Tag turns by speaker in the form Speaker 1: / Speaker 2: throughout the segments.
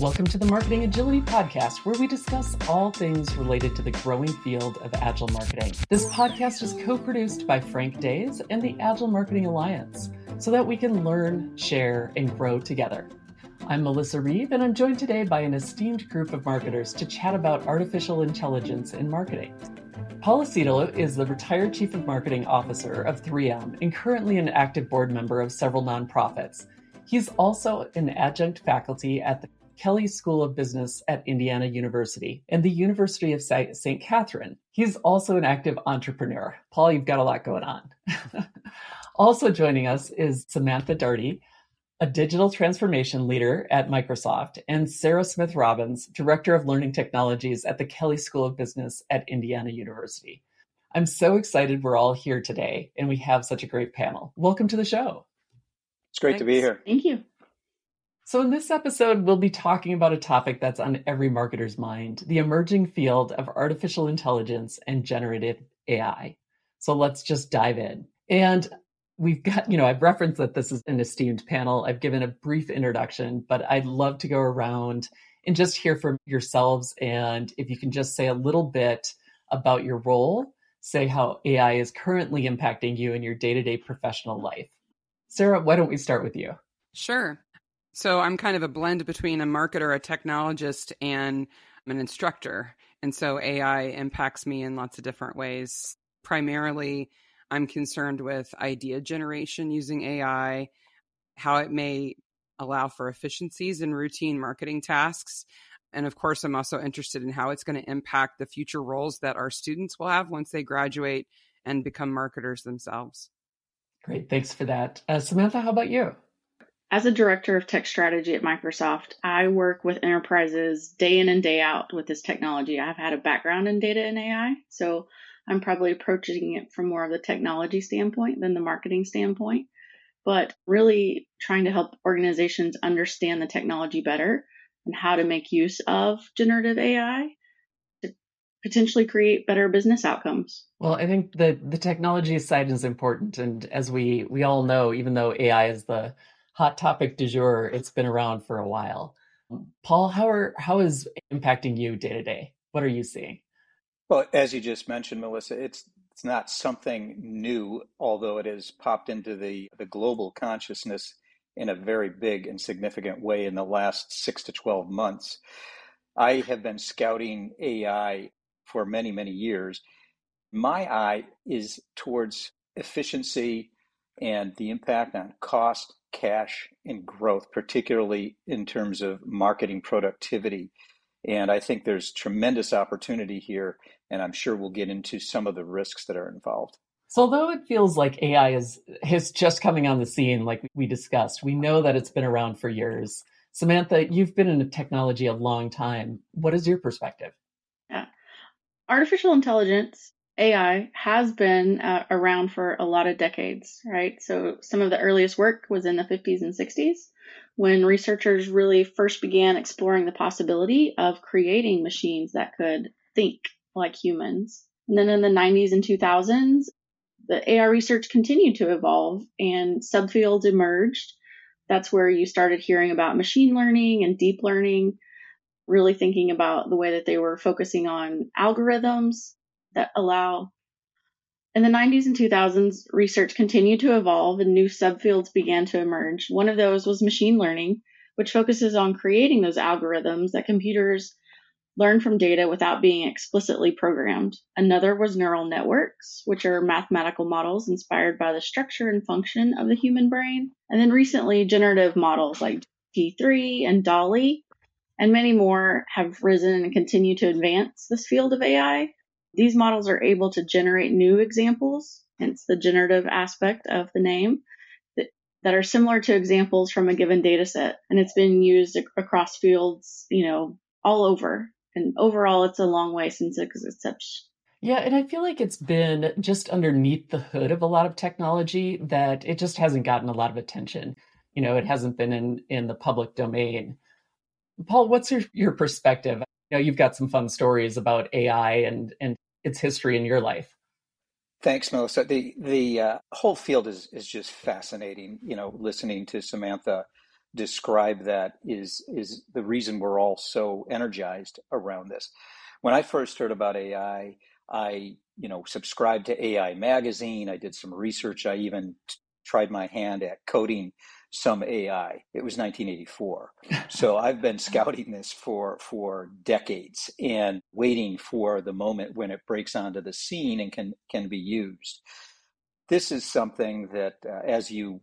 Speaker 1: Welcome to the Marketing Agility Podcast, where we discuss all things related to the growing field of agile marketing. This podcast is co produced by Frank Days and the Agile Marketing Alliance so that we can learn, share, and grow together. I'm Melissa Reeve, and I'm joined today by an esteemed group of marketers to chat about artificial intelligence in marketing. Paul Aceto is the retired Chief of Marketing Officer of 3M and currently an active board member of several nonprofits. He's also an adjunct faculty at the Kelley School of Business at Indiana University and the University of St. Catherine. He's also an active entrepreneur. Paul, you've got a lot going on. also joining us is Samantha Darty, a digital transformation leader at Microsoft, and Sarah Smith Robbins, Director of Learning Technologies at the Kelley School of Business at Indiana University. I'm so excited we're all here today and we have such a great panel. Welcome to the show.
Speaker 2: It's great Thanks. to be here.
Speaker 3: Thank you.
Speaker 1: So, in this episode, we'll be talking about a topic that's on every marketer's mind the emerging field of artificial intelligence and generative AI. So, let's just dive in. And we've got, you know, I've referenced that this is an esteemed panel. I've given a brief introduction, but I'd love to go around and just hear from yourselves. And if you can just say a little bit about your role, say how AI is currently impacting you in your day to day professional life. Sarah, why don't we start with you?
Speaker 4: Sure. So I'm kind of a blend between a marketer, a technologist, and I'm an instructor. And so AI impacts me in lots of different ways. Primarily, I'm concerned with idea generation using AI, how it may allow for efficiencies in routine marketing tasks. And of course, I'm also interested in how it's going to impact the future roles that our students will have once they graduate and become marketers themselves.
Speaker 1: Great. Thanks for that. Uh, Samantha, how about you?
Speaker 3: As a director of tech strategy at Microsoft, I work with enterprises day in and day out with this technology. I've had a background in data and AI, so I'm probably approaching it from more of the technology standpoint than the marketing standpoint, but really trying to help organizations understand the technology better and how to make use of generative AI to potentially create better business outcomes.
Speaker 1: Well, I think the the technology side is important and as we we all know even though AI is the hot topic du jour. It's been around for a while. Paul, how are how is impacting you day to day? What are you seeing?
Speaker 2: Well, as you just mentioned, Melissa, it's it's not something new, although it has popped into the, the global consciousness in a very big and significant way in the last six to 12 months. I have been scouting AI for many, many years. My eye is towards efficiency and the impact on cost cash and growth, particularly in terms of marketing productivity. And I think there's tremendous opportunity here, and I'm sure we'll get into some of the risks that are involved.
Speaker 1: So although it feels like AI is is just coming on the scene, like we discussed, we know that it's been around for years. Samantha, you've been in technology a long time. What is your perspective?
Speaker 3: Yeah. Artificial intelligence AI has been uh, around for a lot of decades, right? So some of the earliest work was in the 50s and 60s when researchers really first began exploring the possibility of creating machines that could think like humans. And then in the 90s and 2000s, the AI research continued to evolve and subfields emerged. That's where you started hearing about machine learning and deep learning, really thinking about the way that they were focusing on algorithms that allow. In the 90s and 2000s, research continued to evolve and new subfields began to emerge. One of those was machine learning, which focuses on creating those algorithms that computers learn from data without being explicitly programmed. Another was neural networks, which are mathematical models inspired by the structure and function of the human brain. And then recently, generative models like T3 and DALL-E and many more have risen and continue to advance this field of AI. These models are able to generate new examples, hence the generative aspect of the name, that, that are similar to examples from a given data set. And it's been used across fields, you know, all over. And overall, it's a long way since its inception.
Speaker 1: Yeah, and I feel like it's been just underneath the hood of a lot of technology that it just hasn't gotten a lot of attention. You know, it hasn't been in in the public domain. Paul, what's your your perspective? You know, you've got some fun stories about AI and and its history in your life.
Speaker 2: Thanks, Melissa. The the uh, whole field is is just fascinating. You know, listening to Samantha describe that is is the reason we're all so energized around this. When I first heard about AI, I you know subscribed to AI magazine. I did some research. I even tried my hand at coding some AI. It was 1984. so I've been scouting this for for decades and waiting for the moment when it breaks onto the scene and can can be used. This is something that, uh, as you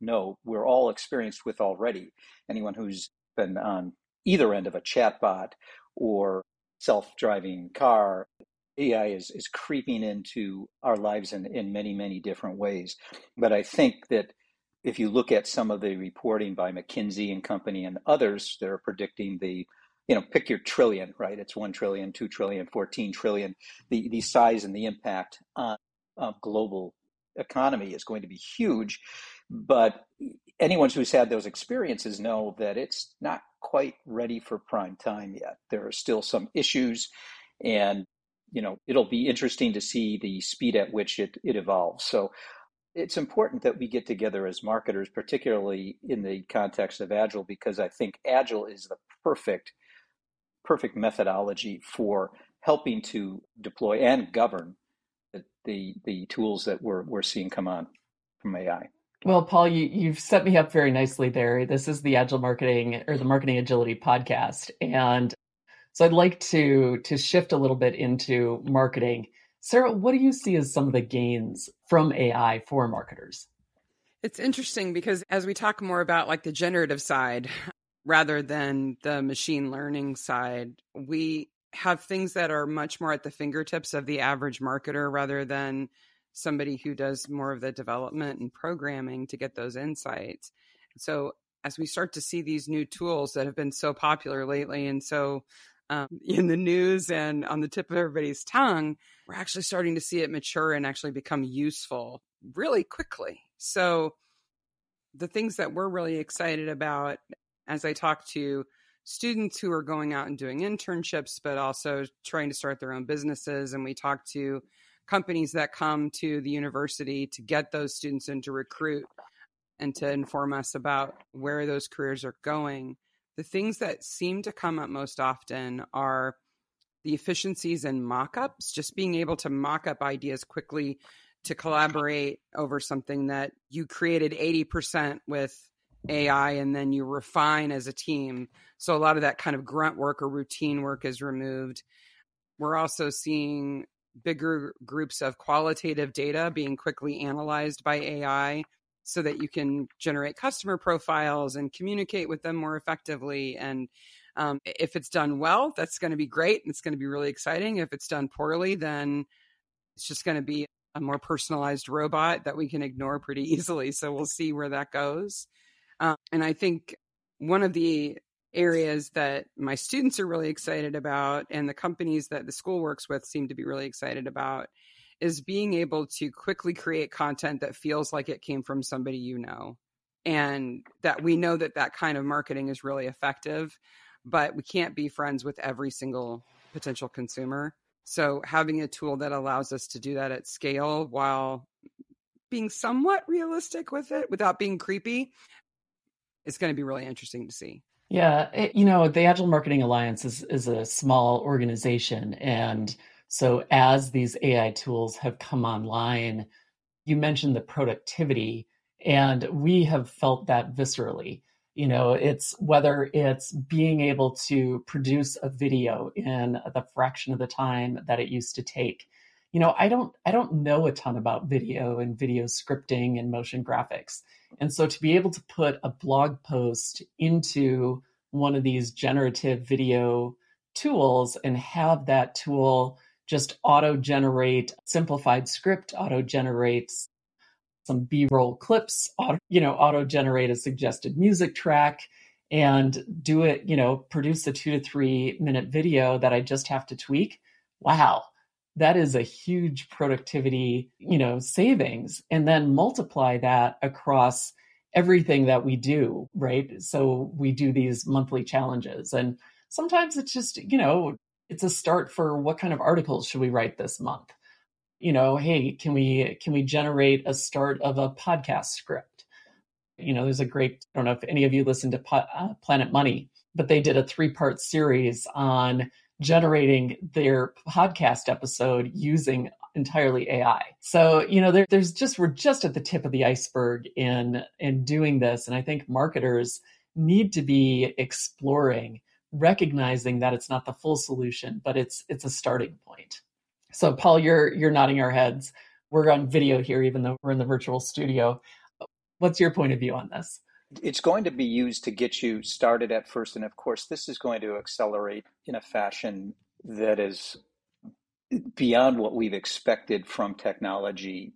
Speaker 2: know, we're all experienced with already. Anyone who's been on either end of a chatbot or self-driving car AI is, is creeping into our lives in, in many, many different ways. But I think that if you look at some of the reporting by McKinsey and Company and others, they're predicting the, you know, pick your trillion, right? It's 1 trillion, 2 trillion, 14 trillion. The, the size and the impact on global economy is going to be huge. But anyone who's had those experiences know that it's not quite ready for prime time yet. There are still some issues, and you know it'll be interesting to see the speed at which it, it evolves. So it's important that we get together as marketers, particularly in the context of agile, because I think agile is the perfect perfect methodology for helping to deploy and govern the the, the tools that we're we're seeing come on from AI.
Speaker 1: Well, Paul, you, you've set me up very nicely there. This is the Agile Marketing or the Marketing Agility podcast. And so I'd like to to shift a little bit into marketing. Sarah, what do you see as some of the gains from AI for marketers?
Speaker 4: It's interesting because as we talk more about like the generative side rather than the machine learning side, we have things that are much more at the fingertips of the average marketer rather than somebody who does more of the development and programming to get those insights. So as we start to see these new tools that have been so popular lately and so um, in the news and on the tip of everybody's tongue, we're actually starting to see it mature and actually become useful really quickly. So the things that we're really excited about as I talk to students who are going out and doing internships, but also trying to start their own businesses. And we talk to companies that come to the university to get those students in to recruit and to inform us about where those careers are going. The things that seem to come up most often are the efficiencies in mock-ups, just being able to mock up ideas quickly to collaborate over something that you created 80% with AI and then you refine as a team. So a lot of that kind of grunt work or routine work is removed. We're also seeing bigger groups of qualitative data being quickly analyzed by AI so that you can generate customer profiles and communicate with them more effectively. And um, if it's done well, that's going to be great and it's going to be really exciting. If it's done poorly, then it's just going to be a more personalized robot that we can ignore pretty easily. So we'll see where that goes. Um, and I think one of the areas that my students are really excited about and the companies that the school works with seem to be really excited about is being able to quickly create content that feels like it came from somebody you know and that we know that that kind of marketing is really effective but we can't be friends with every single potential consumer. So having a tool that allows us to do that at scale while being somewhat realistic with it without being creepy is going to be really interesting to see.
Speaker 1: Yeah, it, you know, the Agile Marketing Alliance is is a small organization, and so as these AI tools have come online, you mentioned the productivity, and we have felt that viscerally. You know, it's whether it's being able to produce a video in the fraction of the time that it used to take. You know, I don't I don't know a ton about video and video scripting and motion graphics. And so to be able to put a blog post into one of these generative video tools and have that tool just auto generate simplified script, auto generates some b-roll clips, auto, you know, auto generate a suggested music track and do it, you know, produce a 2 to 3 minute video that I just have to tweak. Wow that is a huge productivity, you know, savings and then multiply that across everything that we do, right? So we do these monthly challenges and sometimes it's just, you know, it's a start for what kind of articles should we write this month? You know, hey, can we can we generate a start of a podcast script? You know, there's a great, I don't know if any of you listen to uh, Planet Money, but they did a three part series on generating their podcast episode using entirely AI. So, you know, there, there's just, we're just at the tip of the iceberg in, in doing this. And I think marketers need to be exploring, recognizing that it's not the full solution, but it's, it's a starting point. So Paul, you're, you're nodding our heads. We're on video here, even though we're in the virtual studio. What's your point of view on this?
Speaker 2: It's going to be used to get you started at first. And of course, this is going to accelerate in a fashion that is beyond what we've expected from technology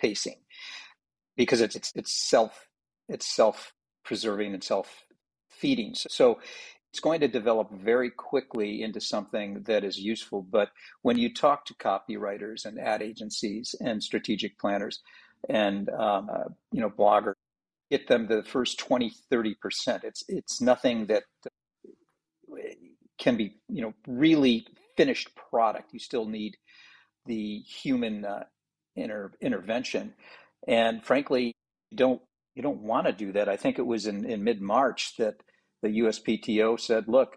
Speaker 2: pacing because it's, it's, it's self, it's self preserving and self feeding. So it's going to develop very quickly into something that is useful. But when you talk to copywriters and ad agencies and strategic planners and um, uh, you know bloggers, get them the first 20, 30 percent. It's it's nothing that can be you know really finished product. You still need the human uh, inter- intervention, and frankly, you don't you don't want to do that. I think it was in, in mid March that the USPTO said, look,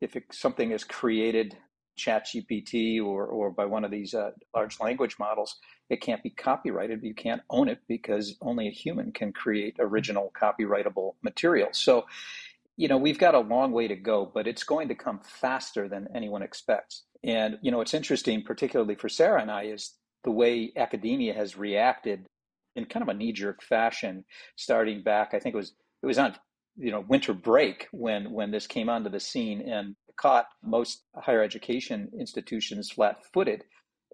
Speaker 2: if it, something is created, ChatGPT or, or by one of these uh, large language models, it can't be copyrighted. You can't own it because only a human can create original copyrightable material. So, you know, we've got a long way to go, but it's going to come faster than anyone expects. And, you know, it's interesting, particularly for Sarah and I, is the way academia has reacted in kind of a knee jerk fashion, starting back, I think it was it was on you know winter break when when this came onto the scene and caught most higher education institutions flat-footed.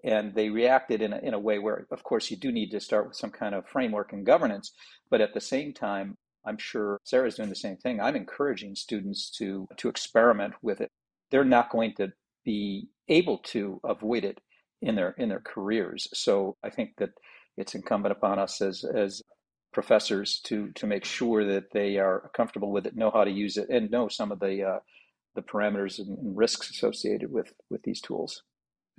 Speaker 2: And they reacted in a, in a way where of course you do need to start with some kind of framework and governance. But at the same time i'm sure sarah's doing the same thing. I'm encouraging students to to experiment with it. They're not going to be able to avoid it in their in their careers. So i think that it's incumbent upon us as as professors to to make sure that they are comfortable with it, know how to use it, and know some of the uh, the parameters and, and risks associated with with these tools.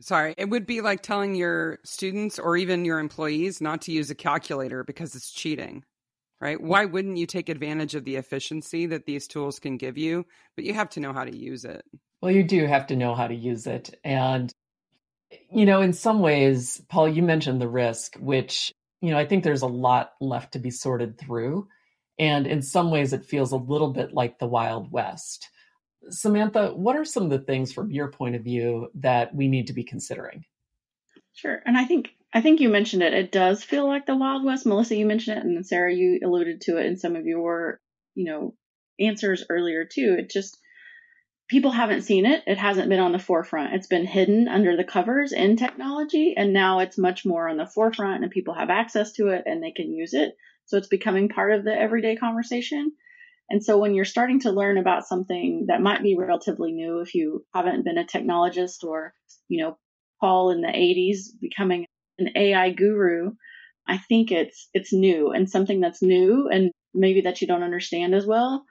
Speaker 4: Sorry, it would be like telling your students or even your employees not to use a calculator because it's cheating, right? Why wouldn't you take advantage of the efficiency that these tools can give you? But you have to know how to use it.
Speaker 1: Well, you do have to know how to use it. And, you know, in some ways, Paul, you mentioned the risk, which you know, I think there's a lot left to be sorted through. And in some ways, it feels a little bit like the Wild West. Samantha, what are some of the things from your point of view that we need to be considering?
Speaker 3: Sure. And I think I think you mentioned it. It does feel like the Wild West. Melissa, you mentioned it, and Sarah, you alluded to it in some of your, you know, answers earlier too. It just people haven't seen it. It hasn't been on the forefront. It's been hidden under the covers in technology, and now it's much more on the forefront, and people have access to it and they can use it. So it's becoming part of the everyday conversation. And so when you're starting to learn about something that might be relatively new, if you haven't been a technologist or, you know, Paul in the 80s becoming an AI guru, I think it's it's new and something that's new and maybe that you don't understand as well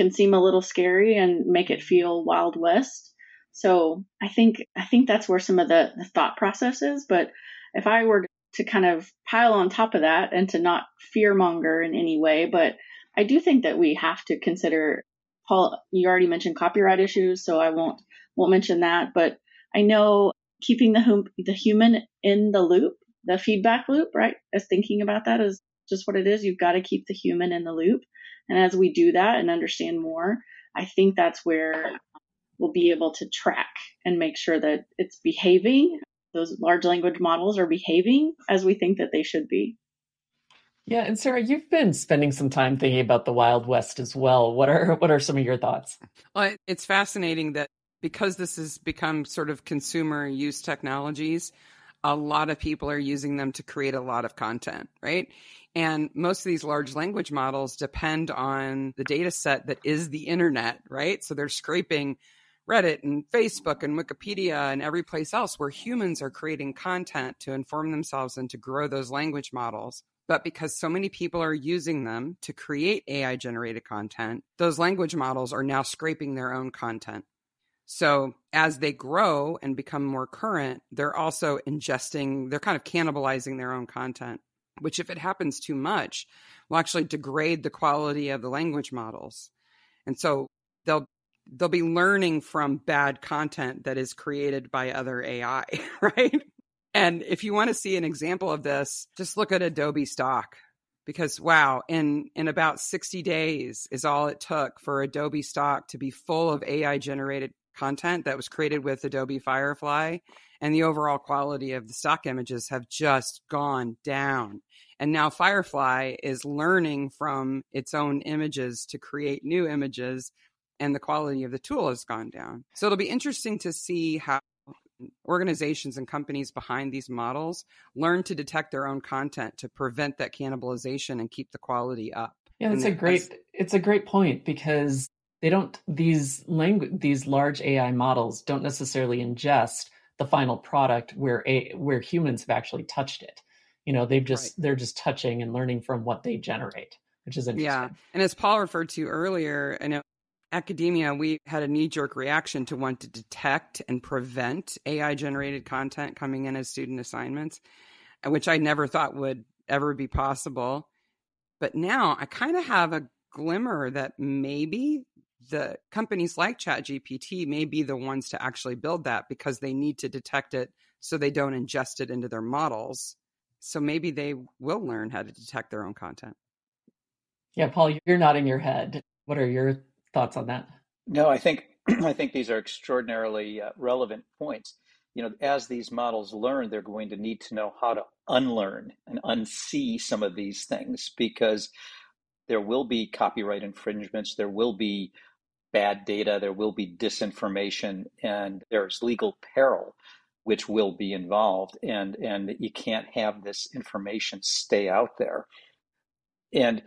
Speaker 3: can seem a little scary and make it feel wild west. So I think I think that's where some of the, the thought process is. But if I were to kind of pile on top of that and to not fearmonger in any way, but I do think that we have to consider Paul, you already mentioned copyright issues, so I won't won't mention that. But I know keeping the hum, the human in the loop, the feedback loop, right? As thinking about that is just what it is. You've got to keep the human in the loop. And as we do that and understand more, I think that's where we'll be able to track and make sure that it's behaving. Those large language models are behaving as we think that they should be.
Speaker 1: Yeah, and Sarah, you've been spending some time thinking about the Wild West as well. What are what are some of your thoughts?
Speaker 4: Well, it's fascinating that because this has become sort of consumer use technologies, a lot of people are using them to create a lot of content, right? And most of these large language models depend on the data set that is the internet, right? So they're scraping Reddit and Facebook and Wikipedia and every place else where humans are creating content to inform themselves and to grow those language models. But because so many people are using them to create AI generated content, those language models are now scraping their own content. So as they grow and become more current, they're also ingesting, they're kind of cannibalizing their own content. which, if it happens too much, will actually degrade the quality of the language models. And so they'll they'll be learning from bad content that is created by other AI, right? And if you want to see an example of this, just look at Adobe stock because wow, in in about 60 days is all it took for Adobe stock to be full of AI generated content that was created with Adobe Firefly and the overall quality of the stock images have just gone down. And now Firefly is learning from its own images to create new images and the quality of the tool has gone down. So it'll be interesting to see how organizations and companies behind these models learn to detect their own content to prevent that cannibalization and keep the quality up.
Speaker 1: Yeah, it's a great it's a great point because they don't these language these large AI models don't necessarily ingest the final product where a where humans have actually touched it. You know, they've just right. they're just touching and learning from what they generate, which is interesting. Yeah,
Speaker 4: and as Paul referred to earlier, I know academia, we had a knee jerk reaction to want to detect and prevent AI generated content coming in as student assignments, uh, which I never thought would ever be possible. But now I kind of have a glimmer that maybe the companies like ChatGPT may be the ones to actually build that because they need to detect it so they don't ingest it into their models. So maybe they will learn how to detect their own content.
Speaker 1: Yeah, Paul, you're nodding your head. What are your thoughts on that?
Speaker 2: No, I think I think these are extraordinarily uh, relevant points. You know, as these models learn, they're going to need to know how to unlearn and unsee some of these things because there will be copyright infringements, there will be bad data, there will be disinformation, and there's legal peril which will be involved and and you can't have this information stay out there. And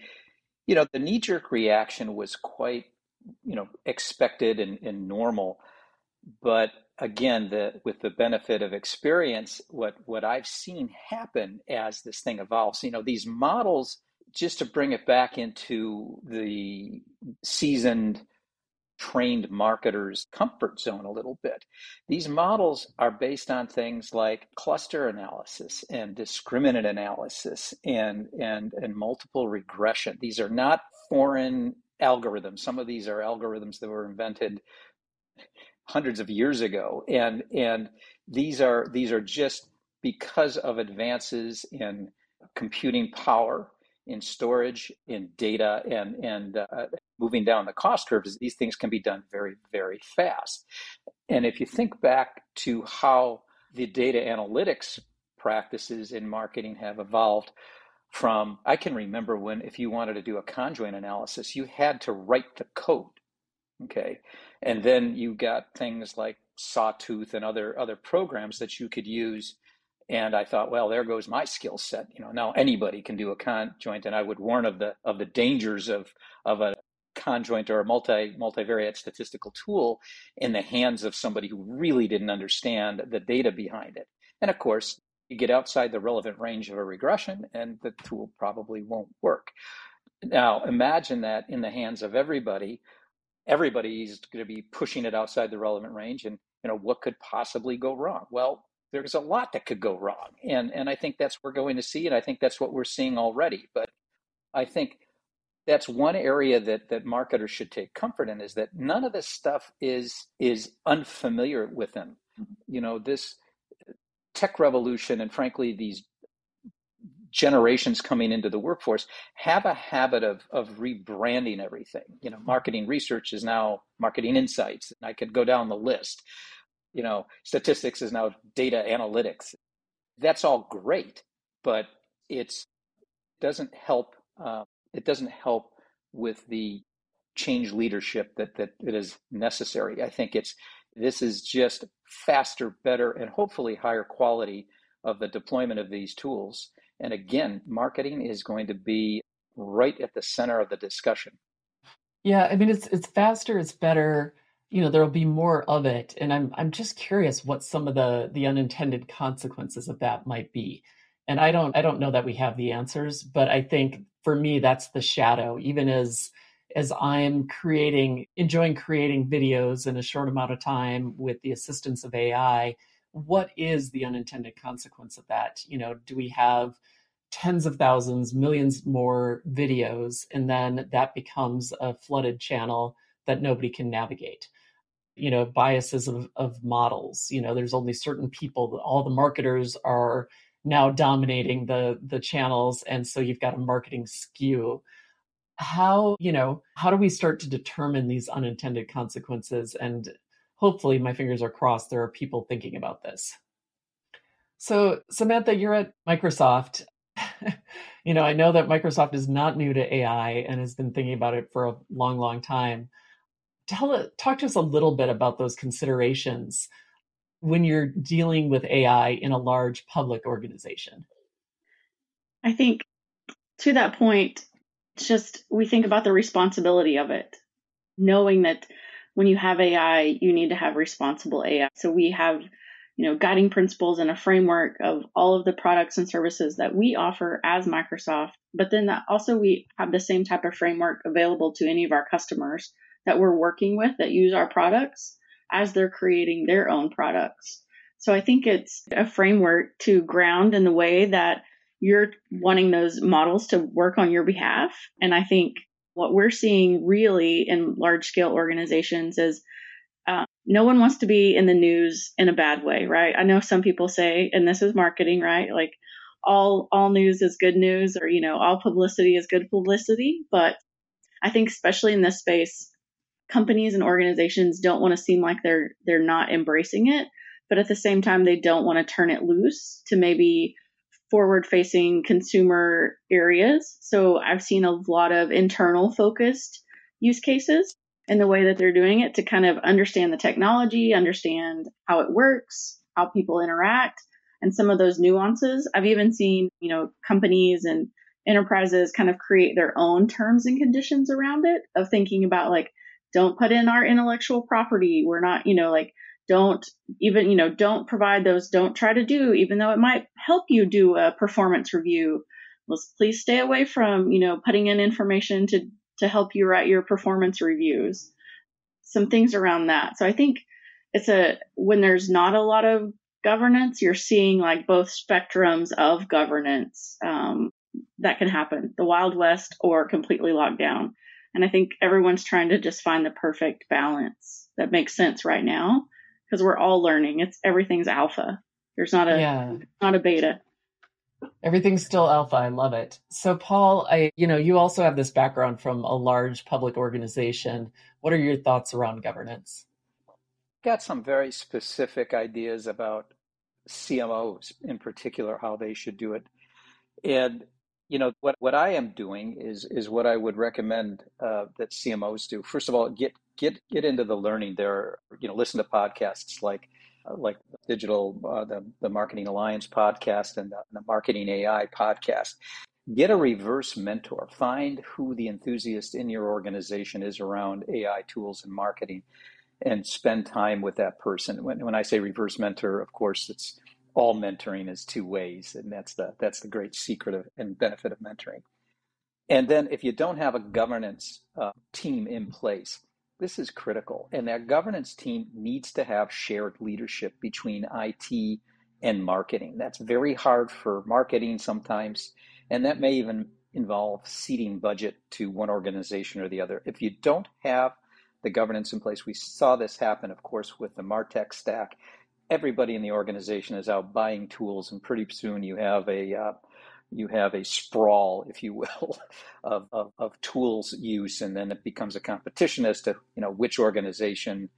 Speaker 2: you know the knee jerk reaction was quite you know expected and, and normal. But again the with the benefit of experience what what i've seen happen as this thing evolves you know these models just to bring it back into the seasoned trained marketers comfort zone a little bit. These models are based on things like cluster analysis and discriminant analysis and and and multiple regression. These are not foreign algorithms. Some of these are algorithms that were invented hundreds of years ago, and and these are these are just because of advances in computing power, in storage, in data, and and uh, moving down the cost curves. These things can be done very very fast. And if you think back to how the data analytics practices in marketing have evolved from I can remember when if you wanted to do a conjoint analysis, you had to write the code. Okay. And then you got things like Sawtooth and other other programs that you could use. And I thought, well, there goes my skill set. You know, now anybody can do a conjoint, and I would warn of the of the dangers of of a conjoint or a multi multivariate statistical tool in the hands of somebody who really didn't understand the data behind it. And of course, you get outside the relevant range of a regression and the tool probably won't work. Now, imagine that in the hands of everybody, everybody's going to be pushing it outside the relevant range and you know what could possibly go wrong? Well, there's a lot that could go wrong. And and I think that's what we're going to see and I think that's what we're seeing already. But I think that's one area that that marketers should take comfort in is that none of this stuff is is unfamiliar with them. Mm-hmm. You know, this tech revolution and frankly these generations coming into the workforce have a habit of of rebranding everything. You know, marketing research is now marketing insights. And I could go down the list. You know, statistics is now data analytics. That's all great, but it's doesn't help. Uh, it doesn't help with the change leadership that that, that is necessary. I think it's this is just faster, better, and hopefully higher quality of the deployment of these tools. And again, marketing is going to be right at the center of the discussion.
Speaker 1: Yeah, I mean it's it's faster, it's better. You know, there'll be more of it, and I'm I'm just curious what some of the the unintended consequences of that might be. And I don't I don't know that we have the answers, but I think for me that's the shadow. Even as as I'm creating, enjoying creating videos in a short amount of time with the assistance of AI, what is the unintended consequence of that? You know, do we have tens of thousands, millions more videos, and then that becomes a flooded channel that nobody can navigate. You know, biases of, of models. You know, there's only certain people, all the marketers are now dominating the the channels, and so you've got a marketing skew. How, you know, how do we start to determine these unintended consequences? And hopefully, my fingers are crossed, there are people thinking about this. So, Samantha, you're at Microsoft. you know, I know that Microsoft is not new to AI and has been thinking about it for a long, long time. Tell talk to us a little bit about those considerations when you're dealing with AI in a large public organization.
Speaker 3: I think to that point, just we think about the responsibility of it, knowing that when you have AI, you need to have responsible AI. So we have you know, guiding principles and a framework of all of the products and services that we offer as Microsoft. But then that also we have the same type of framework available to any of our customers that we're working with that use our products as they're creating their own products. So I think it's a framework to ground in the way that you're wanting those models to work on your behalf. And I think what we're seeing really in large scale organizations is uh, no one wants to be in the news in a bad way, right? I know some people say, and this is marketing, right? Like all all news is good news, or you know, all publicity is good publicity. But I think especially in this space, companies and organizations don't want to seem like they're they're not embracing it, but at the same time, they don't want to turn it loose to maybe forward facing consumer areas. So I've seen a lot of internal focused use cases in the way that they're doing it to kind of understand the technology, understand how it works, how people interact, and some of those nuances. I've even seen, you know, companies and enterprises kind of create their own terms and conditions around it of thinking about like, don't put in our intellectual property. We're not, you know, like, don't even, you know, don't provide those, don't try to do, even though it might help you do a performance review. Let's please stay away from, you know, putting in information to to help you write your performance reviews. Some things around that. So I think it's a when there's not a lot of governance, you're seeing like both spectrums of governance um, that can happen: the Wild West or completely locked down. And I think everyone's trying to just find the perfect balance that makes sense right now because we're all learning. It's everything's alpha. There's not a yeah. not a beta.
Speaker 1: Everything's still alpha. I love it. So, Paul, I, you know, you also have this background from a large public organization. What are your thoughts around governance?
Speaker 2: Got some very specific ideas about CMOs in particular, how they should do it. And you know what what I am doing is is what I would recommend uh, that CMOs do. First of all, get get get into the learning. There, you know, listen to podcasts like uh, like digital, uh, the, the Marketing Alliance podcast and the, the Marketing AI podcast. Get a reverse mentor. Find who the enthusiast in your organization is around AI tools and marketing and spend time with that person. When, when I say reverse mentor, of course, it's all mentoring is two ways, and that's the that's the great secret of, and benefit of mentoring. And then, if you don't have a governance uh, team in place, this is critical. And that governance team needs to have shared leadership between IT and marketing. That's very hard for marketing sometimes. And that may even involve ceding budget to one organization or the other. If you don't have the governance in place, we saw this happen, of course, with the Martech stack. Everybody in the organization is out buying tools, and pretty soon you have a uh, you have a sprawl, if you will, of, of, of, tools use, and then it becomes a competition as to you know which organization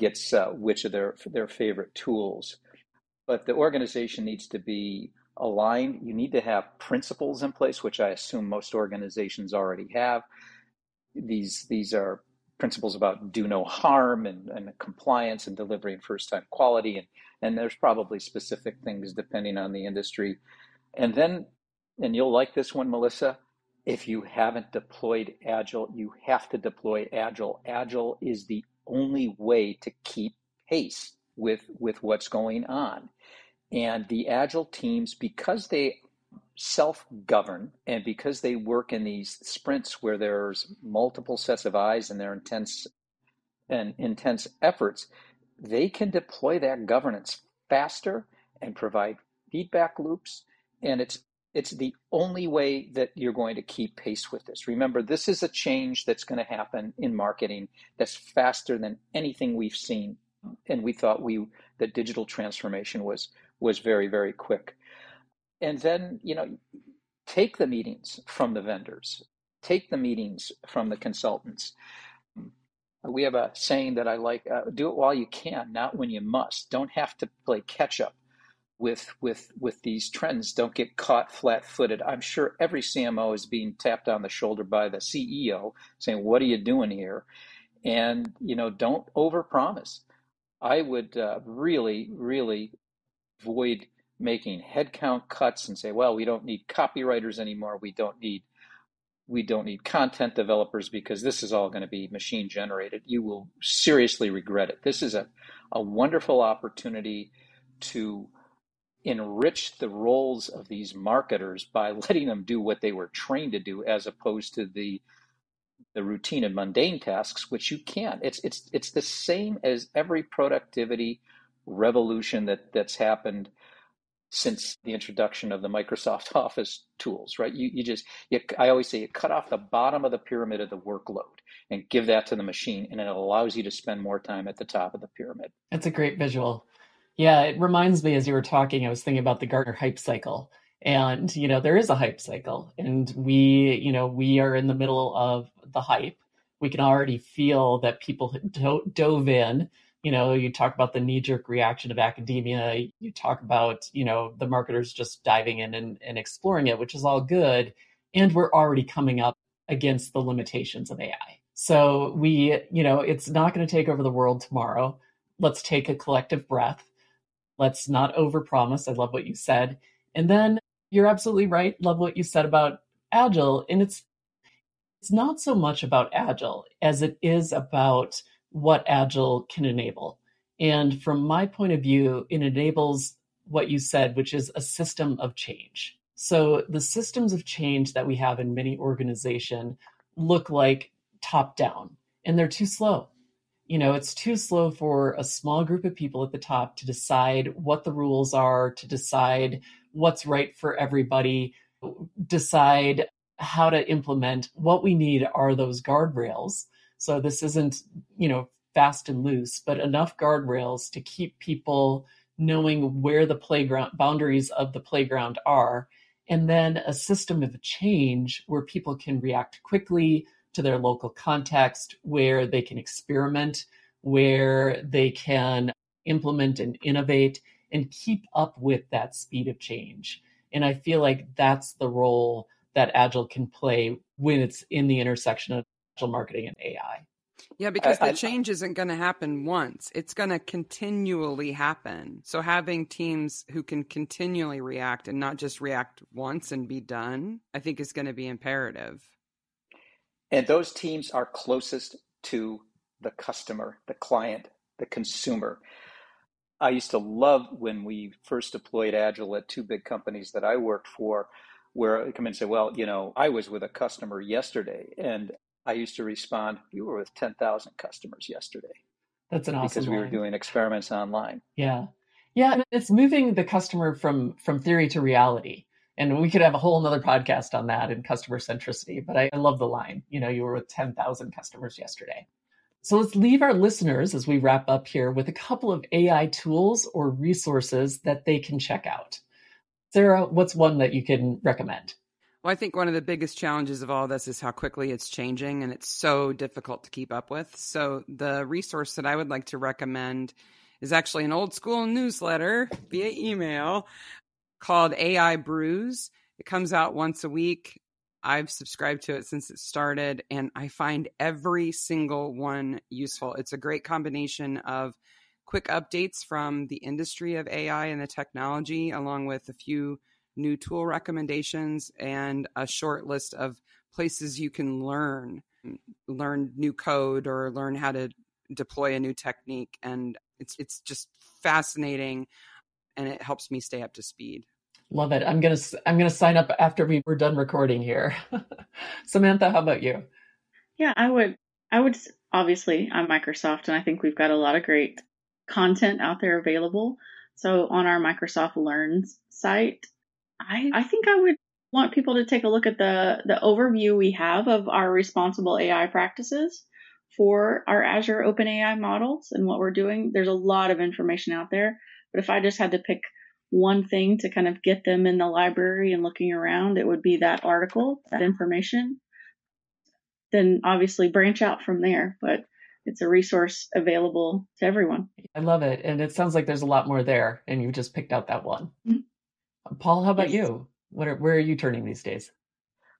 Speaker 2: gets uh, which of their their favorite tools. But the organization needs to be aligned. You need to have principles in place, which I assume most organizations already have. These these are principles about do no harm and, and compliance and delivering first time quality and and there's probably specific things depending on the industry and then and you'll like this one, Melissa. If you haven't deployed Agile, you have to deploy Agile. Agile is the only way to keep pace with, with what's going on. And the Agile teams, because they self govern and because they work in these sprints where there's multiple sets of eyes and they're intense and intense efforts, they can deploy that governance faster and provide feedback loops. And it's it's the only way that you're going to keep pace with this. Remember, this is a change that's going to happen in marketing that's faster than anything we've seen. And we thought we that digital transformation was was very, very quick. And then, you know, take the meetings from the vendors, take the meetings from the consultants. We have a saying that I like uh, do it while you can, not when you must. Don't have to play catch up with with with these trends don't get caught flat-footed i'm sure every cmo is being tapped on the shoulder by the ceo saying what are you doing here and you know don't overpromise i would uh, really really avoid making headcount cuts and say well we don't need copywriters anymore. We don't need we don't need content developers because this is all going to be machine generated. You will seriously regret it. This is a, a wonderful opportunity to enrich the roles of these marketers by letting them do what they were trained to do as opposed to the the routine and mundane tasks which you can it's it's it's the same as every productivity revolution that that's happened since the introduction of the Microsoft Office tools, right? You, you just, you, I always say you cut off the bottom of the pyramid of the workload and give that to the machine, and it allows you to spend more time at the top of the pyramid.
Speaker 1: That's a great visual. Yeah, it reminds me as you were talking, I was thinking about the Gartner hype cycle. And, you know, there is a hype cycle. And we, you know, we are in the middle of the hype. We can already feel that people do- dove in. You know, you talk about the knee jerk reaction of academia. You talk about, you know, the marketers just diving in and, and exploring it, which is all good. And we're already coming up against the limitations of AI. So we, you know, it's not going to take over the world tomorrow. Let's take a collective breath Let's not overpromise. I love what you said. And then you're absolutely right. Love what you said about agile. And it's it's not so much about agile as it is about what agile can enable. And from my point of view, it enables what you said, which is a system of change. So the systems of change that we have in many organizations look like top down and they're too slow you know, it's too slow for a small group of people at the top to decide what the rules are, to decide what's right for everybody, decide how to implement. What we need are those guardrails. So this isn't, you know, fast and loose, but enough guardrails to keep people knowing where the playground boundaries of the playground are. And then a system of change where people can react quickly, to their local context, where they can experiment, where they can implement and innovate and keep up with that speed of change. And I feel like that's the role that Agile can play when it's in the intersection of Agile marketing and AI.
Speaker 4: Yeah, because the change isn't going to happen once. It's going to continually happen. So having teams who can continually react and not just react once and be done, I think is going to be imperative.
Speaker 2: And those teams are closest to the customer, the client, the consumer. I used to love when we first deployed Agile at two big companies that I worked for, where I come in and say, Well, you know, I was with a customer yesterday. And I used to respond, You were with 10,000 customers yesterday.
Speaker 1: That's an awesome
Speaker 2: Because we line. were doing experiments online.
Speaker 1: Yeah. Yeah. It's moving the customer from, from theory to reality and we could have a whole another podcast on that and customer centricity but I, I love the line you know you were with 10000 customers yesterday so let's leave our listeners as we wrap up here with a couple of ai tools or resources that they can check out sarah what's one that you can recommend
Speaker 4: well, I think one of the biggest challenges of all this is how quickly it's changing and it's so difficult to keep up with. So, the resource that I would like to recommend is actually an old school newsletter via email called AI Brews. It comes out once a week. I've subscribed to it since it started, and I find every single one useful. It's a great combination of quick updates from the industry of AI and the technology, along with a few new tool recommendations and a short list of places you can learn learn new code or learn how to deploy a new technique and it's it's just fascinating and it helps me stay up to speed
Speaker 1: Love it. I'm gonna I'm gonna sign up after we were done recording here. Samantha, how about you?
Speaker 3: Yeah, I would. I would obviously. I'm Microsoft, and I think we've got a lot of great content out there available. So on our Microsoft Learns site, I I think I would want people to take a look at the, the overview we have of our responsible AI practices for our Azure OpenAI models and what we're doing. There's a lot of information out there, but if I just had to pick one thing to kind of get them in the library and looking around, it would be that article, that information. Then obviously branch out from there, but it's a resource available to everyone.
Speaker 1: I love it. And it sounds like there's a lot more there, and you just picked out that one. Mm-hmm. Paul, how about you? What are, where are you turning these days?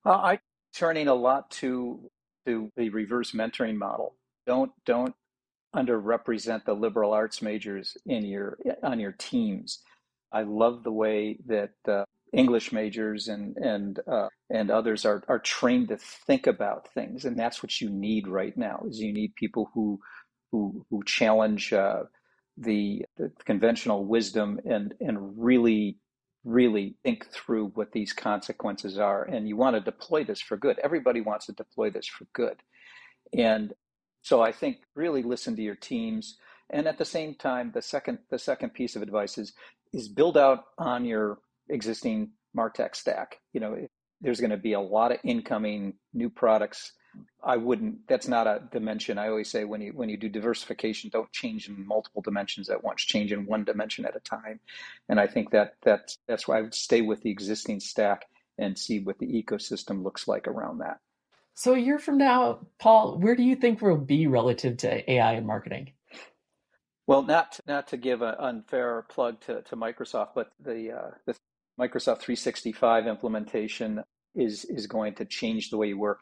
Speaker 2: Uh, I'm turning a lot to to the reverse mentoring model. Don't don't underrepresent the liberal arts majors in your on your teams. I love the way that uh, English majors and and uh, and others are are trained to think about things, and that's what you need right now. Is you need people who who who challenge uh, the, the conventional wisdom and and really really think through what these consequences are. And you want to deploy this for good. Everybody wants to deploy this for good, and so I think really listen to your teams. And at the same time, the second the second piece of advice is is build out on your existing Martech stack. You know, there's going to be a lot of incoming new products. I wouldn't. That's not a dimension. I always say when you when you do diversification, don't change in multiple dimensions at once. Change in one dimension at a time. And I think that that that's why I would stay with the existing stack and see what the ecosystem looks like around that.
Speaker 1: So a year from now, Paul, where do you think we'll be relative to AI and marketing?
Speaker 2: Well, not not to give an unfair plug to, to Microsoft, but the uh, the Microsoft 365 implementation is is going to change the way you work.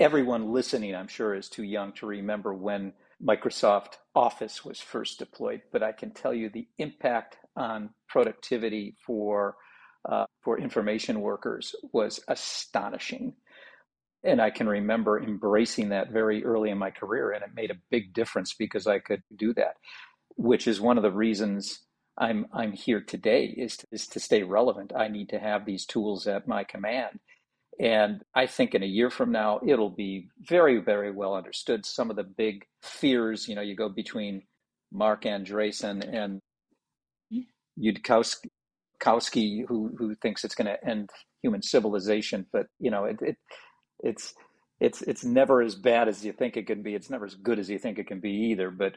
Speaker 2: Everyone listening, I'm sure, is too young to remember when Microsoft Office was first deployed, but I can tell you the impact on productivity for uh, for information workers was astonishing. And I can remember embracing that very early in my career, and it made a big difference because I could do that, which is one of the reasons I'm I'm here today is to, is to stay relevant. I need to have these tools at my command. And I think in a year from now, it'll be very, very well understood. Some of the big fears, you know, you go between Marc Andreessen and Yudkowsky, who, who thinks it's going to end human civilization. But, you know, it, it it's it's it's never as bad as you think it can be. It's never as good as you think it can be either. But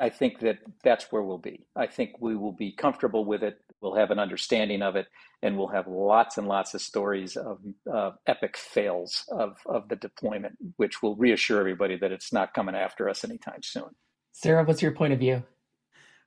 Speaker 2: I think that that's where we'll be. I think we will be comfortable with it. We'll have an understanding of it, and we'll have lots and lots of stories of uh, epic fails of of the deployment, which will reassure everybody that it's not coming after us anytime soon.
Speaker 1: Sarah, what's your point of view?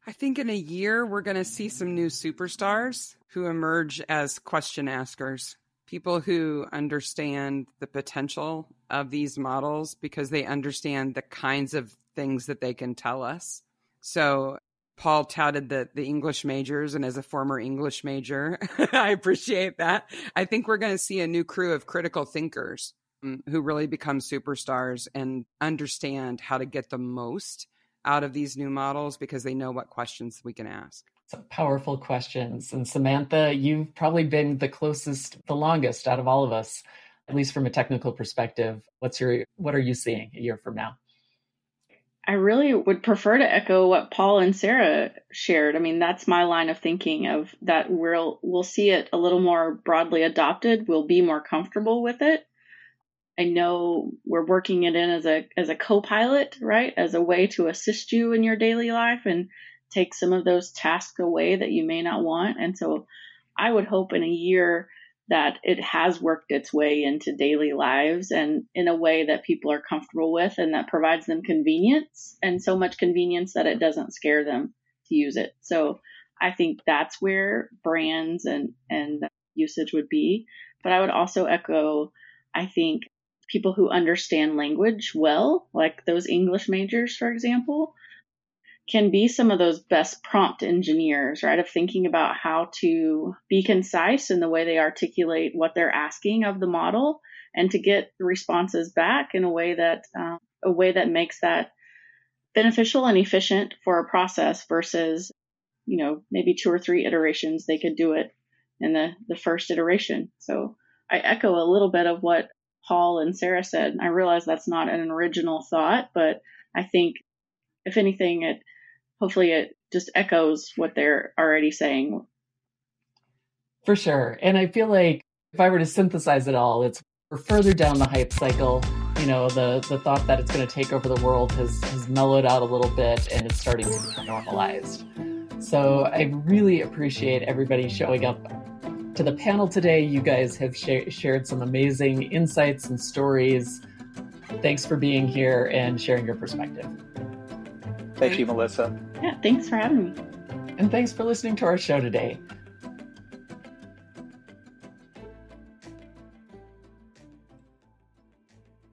Speaker 4: I think in a year we're going to see some new superstars who emerge as question askers people who understand the potential of these models because they understand the kinds of things that they can tell us. So Paul touted the the English majors, and as a former English major, I appreciate that. I think we're going to see a new crew of critical thinkers um, who really become superstars and understand how to get the most out of these new models because they know what questions we can ask.
Speaker 1: Some powerful questions. And Samantha, you've probably been the closest, the longest out of all of us, at least from a technical perspective. What's your what are you seeing a year from now?
Speaker 3: I really would prefer to echo what Paul and Sarah shared. I mean, that's my line of thinking of that we'll we'll see it a little more broadly adopted. We'll be more comfortable with it. I know we're working it in as a as a co-pilot, right? As a way to assist you in your daily life and take some of those tasks away that you may not want. And so I would hope in a year that it has worked its way into daily lives and in a way that people are comfortable with and that provides them convenience and so much convenience that it doesn't scare them to use it. So I think that's where brands and, and usage would be. But I would also echo, I think people who understand language well, like those English majors, for example, can be some of those best prompt engineers, right? Of thinking about how to be concise in the way they articulate what they're asking of the model and to get responses back in a way that uh, a way that makes that beneficial and efficient for a process versus you know maybe two or three iterations they could do it in the the first iteration so i echo a little bit of what paul and sarah said i realize that's not an original thought but i think if anything it hopefully it just echoes what they're already saying.
Speaker 1: For sure. And I feel like if I were to synthesize it all, it's we're further down the hype cycle. You know, the the thought that it's going to take over the world has has mellowed out a little bit, and it's starting to become normalized. So I really appreciate everybody showing up to the panel today. You guys have sh- shared some amazing insights and stories. Thanks for being here and sharing your perspective.
Speaker 2: Thank you, Melissa.
Speaker 3: Yeah, thanks for having me.
Speaker 1: And thanks for listening to our show today.